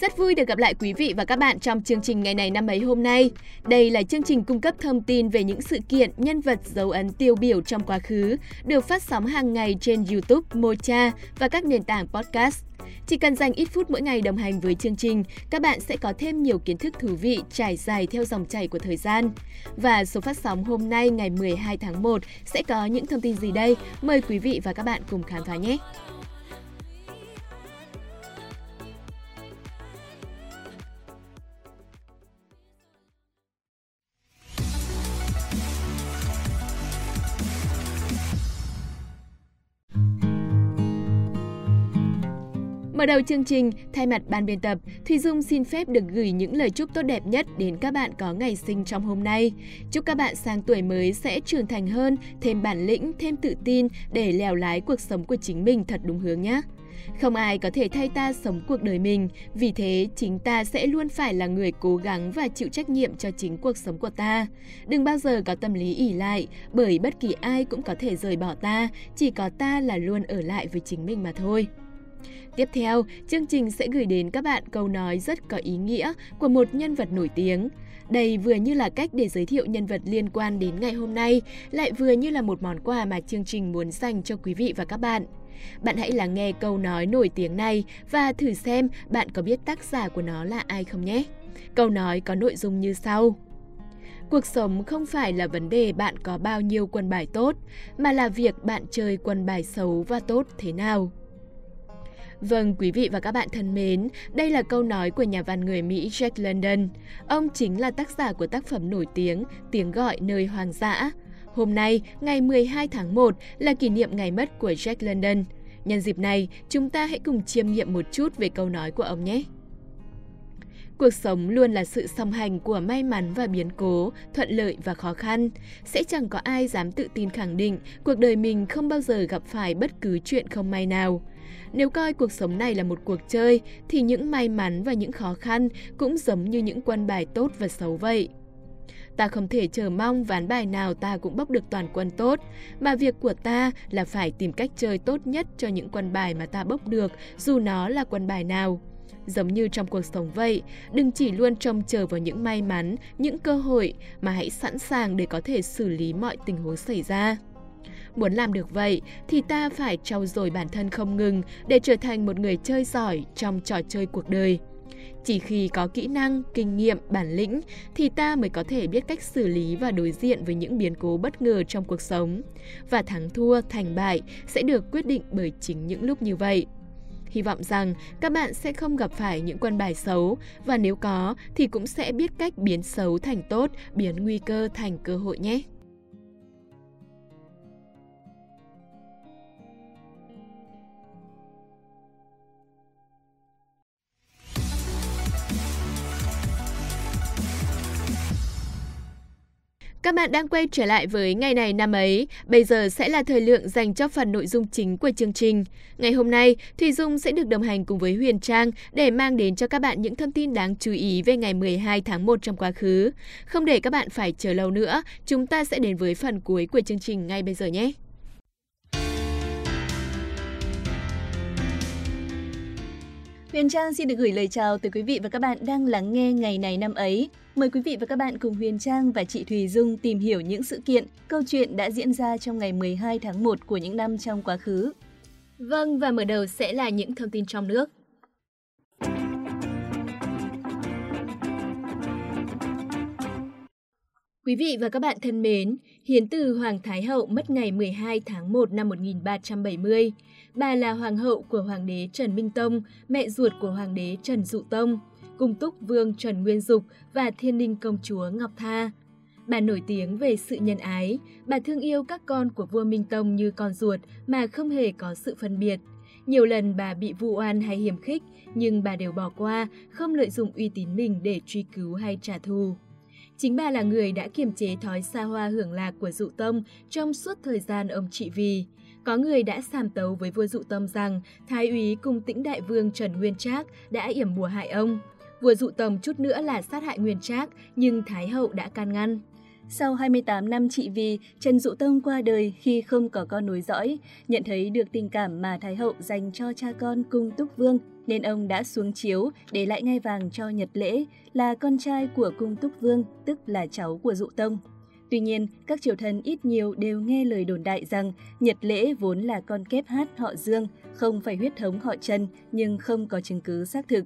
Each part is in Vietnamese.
Rất vui được gặp lại quý vị và các bạn trong chương trình ngày này năm ấy hôm nay. Đây là chương trình cung cấp thông tin về những sự kiện, nhân vật dấu ấn tiêu biểu trong quá khứ, được phát sóng hàng ngày trên YouTube, Mocha và các nền tảng podcast. Chỉ cần dành ít phút mỗi ngày đồng hành với chương trình, các bạn sẽ có thêm nhiều kiến thức thú vị trải dài theo dòng chảy của thời gian. Và số phát sóng hôm nay ngày 12 tháng 1 sẽ có những thông tin gì đây? Mời quý vị và các bạn cùng khám phá nhé! Mở đầu chương trình, thay mặt ban biên tập, Thùy Dung xin phép được gửi những lời chúc tốt đẹp nhất đến các bạn có ngày sinh trong hôm nay. Chúc các bạn sang tuổi mới sẽ trưởng thành hơn, thêm bản lĩnh, thêm tự tin để lèo lái cuộc sống của chính mình thật đúng hướng nhé. Không ai có thể thay ta sống cuộc đời mình, vì thế chính ta sẽ luôn phải là người cố gắng và chịu trách nhiệm cho chính cuộc sống của ta. Đừng bao giờ có tâm lý ỉ lại, bởi bất kỳ ai cũng có thể rời bỏ ta, chỉ có ta là luôn ở lại với chính mình mà thôi. Tiếp theo, chương trình sẽ gửi đến các bạn câu nói rất có ý nghĩa của một nhân vật nổi tiếng. Đây vừa như là cách để giới thiệu nhân vật liên quan đến ngày hôm nay, lại vừa như là một món quà mà chương trình muốn dành cho quý vị và các bạn. Bạn hãy lắng nghe câu nói nổi tiếng này và thử xem bạn có biết tác giả của nó là ai không nhé. Câu nói có nội dung như sau. Cuộc sống không phải là vấn đề bạn có bao nhiêu quân bài tốt, mà là việc bạn chơi quân bài xấu và tốt thế nào. Vâng, quý vị và các bạn thân mến, đây là câu nói của nhà văn người Mỹ Jack London. Ông chính là tác giả của tác phẩm nổi tiếng Tiếng gọi nơi hoang dã. Hôm nay, ngày 12 tháng 1 là kỷ niệm ngày mất của Jack London. Nhân dịp này, chúng ta hãy cùng chiêm nghiệm một chút về câu nói của ông nhé. Cuộc sống luôn là sự song hành của may mắn và biến cố, thuận lợi và khó khăn. Sẽ chẳng có ai dám tự tin khẳng định cuộc đời mình không bao giờ gặp phải bất cứ chuyện không may nào. Nếu coi cuộc sống này là một cuộc chơi, thì những may mắn và những khó khăn cũng giống như những quân bài tốt và xấu vậy. Ta không thể chờ mong ván bài nào ta cũng bốc được toàn quân tốt, mà việc của ta là phải tìm cách chơi tốt nhất cho những quân bài mà ta bốc được, dù nó là quân bài nào. Giống như trong cuộc sống vậy, đừng chỉ luôn trông chờ vào những may mắn, những cơ hội, mà hãy sẵn sàng để có thể xử lý mọi tình huống xảy ra. Muốn làm được vậy thì ta phải trau dồi bản thân không ngừng để trở thành một người chơi giỏi trong trò chơi cuộc đời. Chỉ khi có kỹ năng, kinh nghiệm, bản lĩnh thì ta mới có thể biết cách xử lý và đối diện với những biến cố bất ngờ trong cuộc sống. Và thắng thua, thành bại sẽ được quyết định bởi chính những lúc như vậy. Hy vọng rằng các bạn sẽ không gặp phải những quân bài xấu và nếu có thì cũng sẽ biết cách biến xấu thành tốt, biến nguy cơ thành cơ hội nhé. Các bạn đang quay trở lại với ngày này năm ấy. Bây giờ sẽ là thời lượng dành cho phần nội dung chính của chương trình. Ngày hôm nay, Thùy Dung sẽ được đồng hành cùng với Huyền Trang để mang đến cho các bạn những thông tin đáng chú ý về ngày 12 tháng 1 trong quá khứ. Không để các bạn phải chờ lâu nữa, chúng ta sẽ đến với phần cuối của chương trình ngay bây giờ nhé. Huyền Trang xin được gửi lời chào tới quý vị và các bạn đang lắng nghe ngày này năm ấy. Mời quý vị và các bạn cùng Huyền Trang và chị Thùy Dung tìm hiểu những sự kiện, câu chuyện đã diễn ra trong ngày 12 tháng 1 của những năm trong quá khứ. Vâng, và mở đầu sẽ là những thông tin trong nước. Quý vị và các bạn thân mến, hiến từ Hoàng Thái Hậu mất ngày 12 tháng 1 năm 1370. Bà là hoàng hậu của hoàng đế Trần Minh Tông, mẹ ruột của hoàng đế Trần Dụ Tông, cung túc vương Trần Nguyên Dục và thiên ninh công chúa Ngọc Tha. Bà nổi tiếng về sự nhân ái, bà thương yêu các con của vua Minh Tông như con ruột mà không hề có sự phân biệt. Nhiều lần bà bị vu oan hay hiểm khích, nhưng bà đều bỏ qua, không lợi dụng uy tín mình để truy cứu hay trả thù. Chính bà là người đã kiềm chế thói xa hoa hưởng lạc của dụ tông trong suốt thời gian ông trị vì. Có người đã sàm tấu với vua dụ tông rằng Thái úy cùng tĩnh đại vương Trần Nguyên Trác đã yểm bùa hại ông. Vừa dụ tầm chút nữa là sát hại Nguyên Trác, nhưng Thái hậu đã can ngăn. Sau 28 năm trị vì, Trần Dụ Tông qua đời khi không có con nối dõi, nhận thấy được tình cảm mà Thái hậu dành cho cha con cung Túc Vương, nên ông đã xuống chiếu để lại ngai vàng cho Nhật Lễ, là con trai của cung Túc Vương, tức là cháu của Dụ Tông. Tuy nhiên, các triều thần ít nhiều đều nghe lời đồn đại rằng Nhật Lễ vốn là con kép hát họ Dương, không phải huyết thống họ Trần nhưng không có chứng cứ xác thực.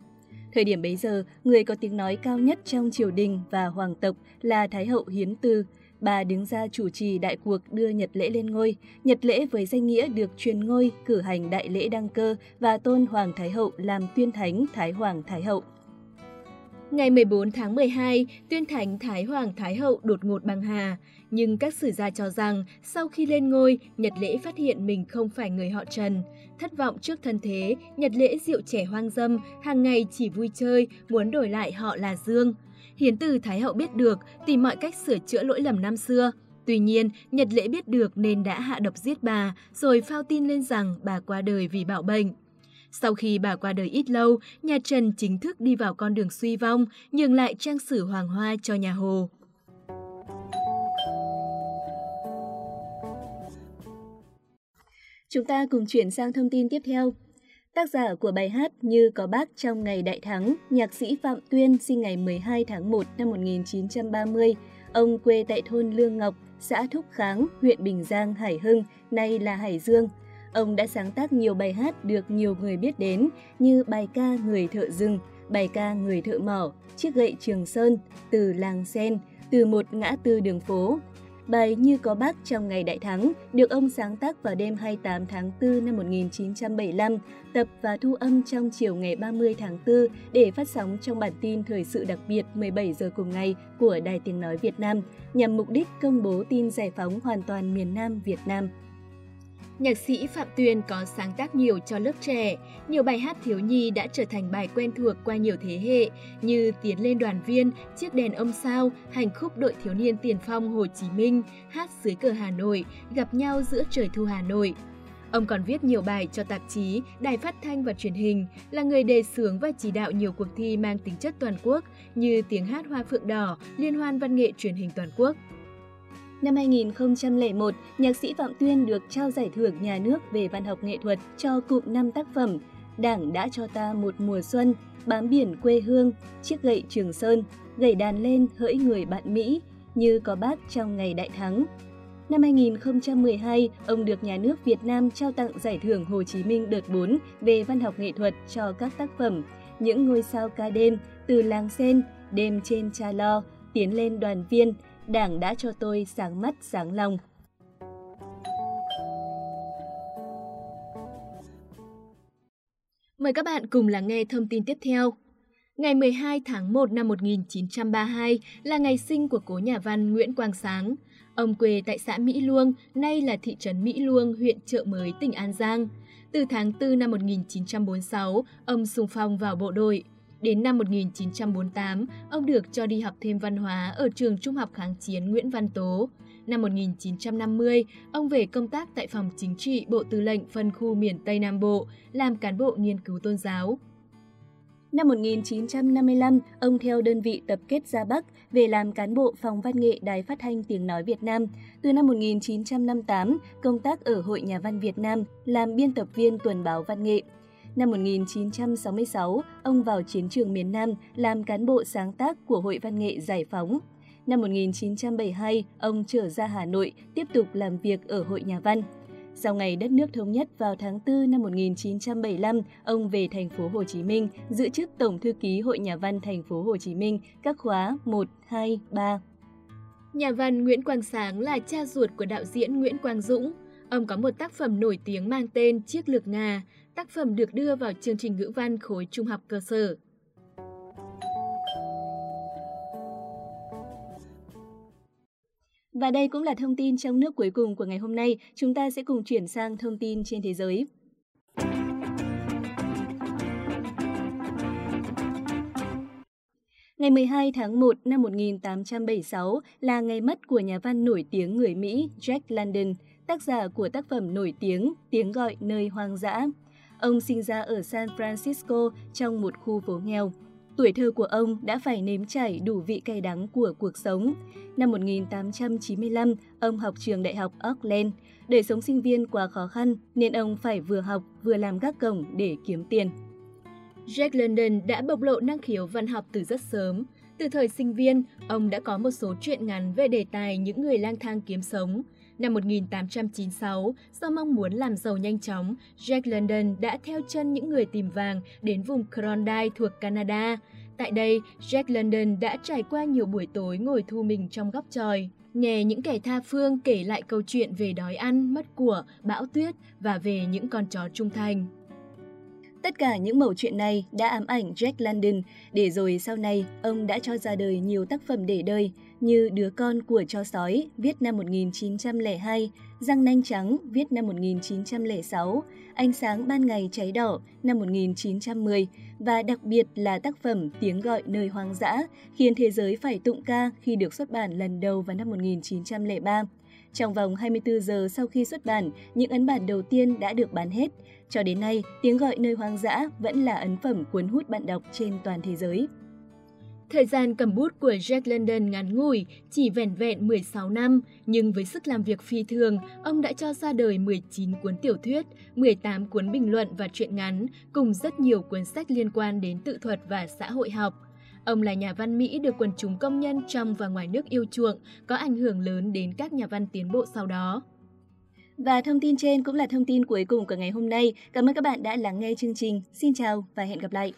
Thời điểm bấy giờ, người có tiếng nói cao nhất trong triều đình và hoàng tộc là Thái hậu Hiến Tư. Bà đứng ra chủ trì đại cuộc đưa Nhật lễ lên ngôi. Nhật lễ với danh nghĩa được truyền ngôi, cử hành đại lễ đăng cơ và tôn Hoàng Thái hậu làm tuyên thánh Thái Hoàng Thái hậu. Ngày 14 tháng 12, tuyên thánh Thái Hoàng Thái Hậu đột ngột băng hà. Nhưng các sử gia cho rằng sau khi lên ngôi, Nhật Lễ phát hiện mình không phải người họ Trần. Thất vọng trước thân thế, Nhật Lễ rượu trẻ hoang dâm, hàng ngày chỉ vui chơi, muốn đổi lại họ là Dương. Hiến từ Thái Hậu biết được, tìm mọi cách sửa chữa lỗi lầm năm xưa. Tuy nhiên, Nhật Lễ biết được nên đã hạ độc giết bà, rồi phao tin lên rằng bà qua đời vì bạo bệnh. Sau khi bà qua đời ít lâu, nhà Trần chính thức đi vào con đường suy vong, nhường lại trang sử hoàng hoa cho nhà Hồ. Chúng ta cùng chuyển sang thông tin tiếp theo. Tác giả của bài hát Như có bác trong ngày đại thắng, nhạc sĩ Phạm Tuyên sinh ngày 12 tháng 1 năm 1930. Ông quê tại thôn Lương Ngọc, xã Thúc Kháng, huyện Bình Giang, Hải Hưng, nay là Hải Dương. Ông đã sáng tác nhiều bài hát được nhiều người biết đến như bài ca Người thợ rừng, bài ca Người thợ mỏ, Chiếc gậy Trường Sơn, Từ làng sen, Từ một ngã tư đường phố, Bài Như có bác trong ngày đại thắng được ông sáng tác vào đêm 28 tháng 4 năm 1975, tập và thu âm trong chiều ngày 30 tháng 4 để phát sóng trong bản tin thời sự đặc biệt 17 giờ cùng ngày của Đài Tiếng Nói Việt Nam, nhằm mục đích công bố tin giải phóng hoàn toàn miền Nam Việt Nam. Nhạc sĩ Phạm Tuyên có sáng tác nhiều cho lớp trẻ, nhiều bài hát thiếu nhi đã trở thành bài quen thuộc qua nhiều thế hệ như Tiến lên đoàn viên, Chiếc đèn ông sao, Hành khúc đội thiếu niên tiền phong Hồ Chí Minh, Hát dưới cờ Hà Nội, Gặp nhau giữa trời thu Hà Nội. Ông còn viết nhiều bài cho tạp chí, đài phát thanh và truyền hình, là người đề xướng và chỉ đạo nhiều cuộc thi mang tính chất toàn quốc như Tiếng hát Hoa Phượng Đỏ, Liên hoan văn nghệ truyền hình toàn quốc. Năm 2001, nhạc sĩ Phạm Tuyên được trao giải thưởng nhà nước về văn học nghệ thuật cho cụm 5 tác phẩm Đảng đã cho ta một mùa xuân, Bám biển quê hương, Chiếc gậy Trường Sơn, Gảy đàn lên hỡi người bạn Mỹ, Như có bác trong ngày đại thắng. Năm 2012, ông được nhà nước Việt Nam trao tặng giải thưởng Hồ Chí Minh đợt 4 về văn học nghệ thuật cho các tác phẩm Những ngôi sao ca đêm, Từ làng sen, Đêm trên cha lo, Tiến lên đoàn viên, Đảng đã cho tôi sáng mắt sáng lòng. Mời các bạn cùng lắng nghe thông tin tiếp theo. Ngày 12 tháng 1 năm 1932 là ngày sinh của cố nhà văn Nguyễn Quang Sáng. Ông quê tại xã Mỹ Luông, nay là thị trấn Mỹ Luông, huyện Trợ Mới, tỉnh An Giang. Từ tháng 4 năm 1946, ông xung phong vào bộ đội. Đến năm 1948, ông được cho đi học thêm văn hóa ở trường Trung học kháng chiến Nguyễn Văn Tố. Năm 1950, ông về công tác tại phòng chính trị Bộ Tư lệnh phân khu miền Tây Nam Bộ, làm cán bộ nghiên cứu tôn giáo. Năm 1955, ông theo đơn vị tập kết ra Bắc về làm cán bộ phòng văn nghệ Đài Phát thanh Tiếng Nói Việt Nam. Từ năm 1958, công tác ở Hội Nhà văn Việt Nam, làm biên tập viên tuần báo văn nghệ. Năm 1966, ông vào chiến trường miền Nam làm cán bộ sáng tác của Hội Văn nghệ Giải phóng. Năm 1972, ông trở ra Hà Nội tiếp tục làm việc ở Hội Nhà văn. Sau ngày đất nước thống nhất vào tháng 4 năm 1975, ông về thành phố Hồ Chí Minh, giữ chức Tổng thư ký Hội Nhà văn thành phố Hồ Chí Minh các khóa 1, 2, 3. Nhà văn Nguyễn Quang Sáng là cha ruột của đạo diễn Nguyễn Quang Dũng. Ông có một tác phẩm nổi tiếng mang tên Chiếc lược ngà, Tác phẩm được đưa vào chương trình ngữ văn khối trung học cơ sở. Và đây cũng là thông tin trong nước cuối cùng của ngày hôm nay. Chúng ta sẽ cùng chuyển sang thông tin trên thế giới. Ngày 12 tháng 1 năm 1876 là ngày mất của nhà văn nổi tiếng người Mỹ Jack London, tác giả của tác phẩm nổi tiếng Tiếng gọi nơi hoang dã. Ông sinh ra ở San Francisco trong một khu phố nghèo. Tuổi thơ của ông đã phải nếm trải đủ vị cay đắng của cuộc sống. Năm 1895, ông học trường đại học Auckland. Đời sống sinh viên quá khó khăn nên ông phải vừa học vừa làm gác cổng để kiếm tiền. Jack London đã bộc lộ năng khiếu văn học từ rất sớm. Từ thời sinh viên, ông đã có một số truyện ngắn về đề tài những người lang thang kiếm sống. Năm 1896, do mong muốn làm giàu nhanh chóng, Jack London đã theo chân những người tìm vàng đến vùng Klondike thuộc Canada. Tại đây, Jack London đã trải qua nhiều buổi tối ngồi thu mình trong góc tròi, nghe những kẻ tha phương kể lại câu chuyện về đói ăn, mất của, bão tuyết và về những con chó trung thành. Tất cả những mẩu chuyện này đã ám ảnh Jack London, để rồi sau này ông đã cho ra đời nhiều tác phẩm để đời như Đứa con của chó sói, viết năm 1902, Răng nanh trắng, viết năm 1906, Ánh sáng ban ngày cháy đỏ, năm 1910 và đặc biệt là tác phẩm Tiếng gọi nơi hoang dã, khiến thế giới phải tụng ca khi được xuất bản lần đầu vào năm 1903. Trong vòng 24 giờ sau khi xuất bản, những ấn bản đầu tiên đã được bán hết. Cho đến nay, Tiếng gọi nơi hoang dã vẫn là ấn phẩm cuốn hút bạn đọc trên toàn thế giới. Thời gian cầm bút của Jack London ngắn ngủi, chỉ vẻn vẹn 16 năm, nhưng với sức làm việc phi thường, ông đã cho ra đời 19 cuốn tiểu thuyết, 18 cuốn bình luận và truyện ngắn, cùng rất nhiều cuốn sách liên quan đến tự thuật và xã hội học. Ông là nhà văn Mỹ được quần chúng công nhân trong và ngoài nước yêu chuộng, có ảnh hưởng lớn đến các nhà văn tiến bộ sau đó. Và thông tin trên cũng là thông tin cuối cùng của ngày hôm nay. Cảm ơn các bạn đã lắng nghe chương trình. Xin chào và hẹn gặp lại!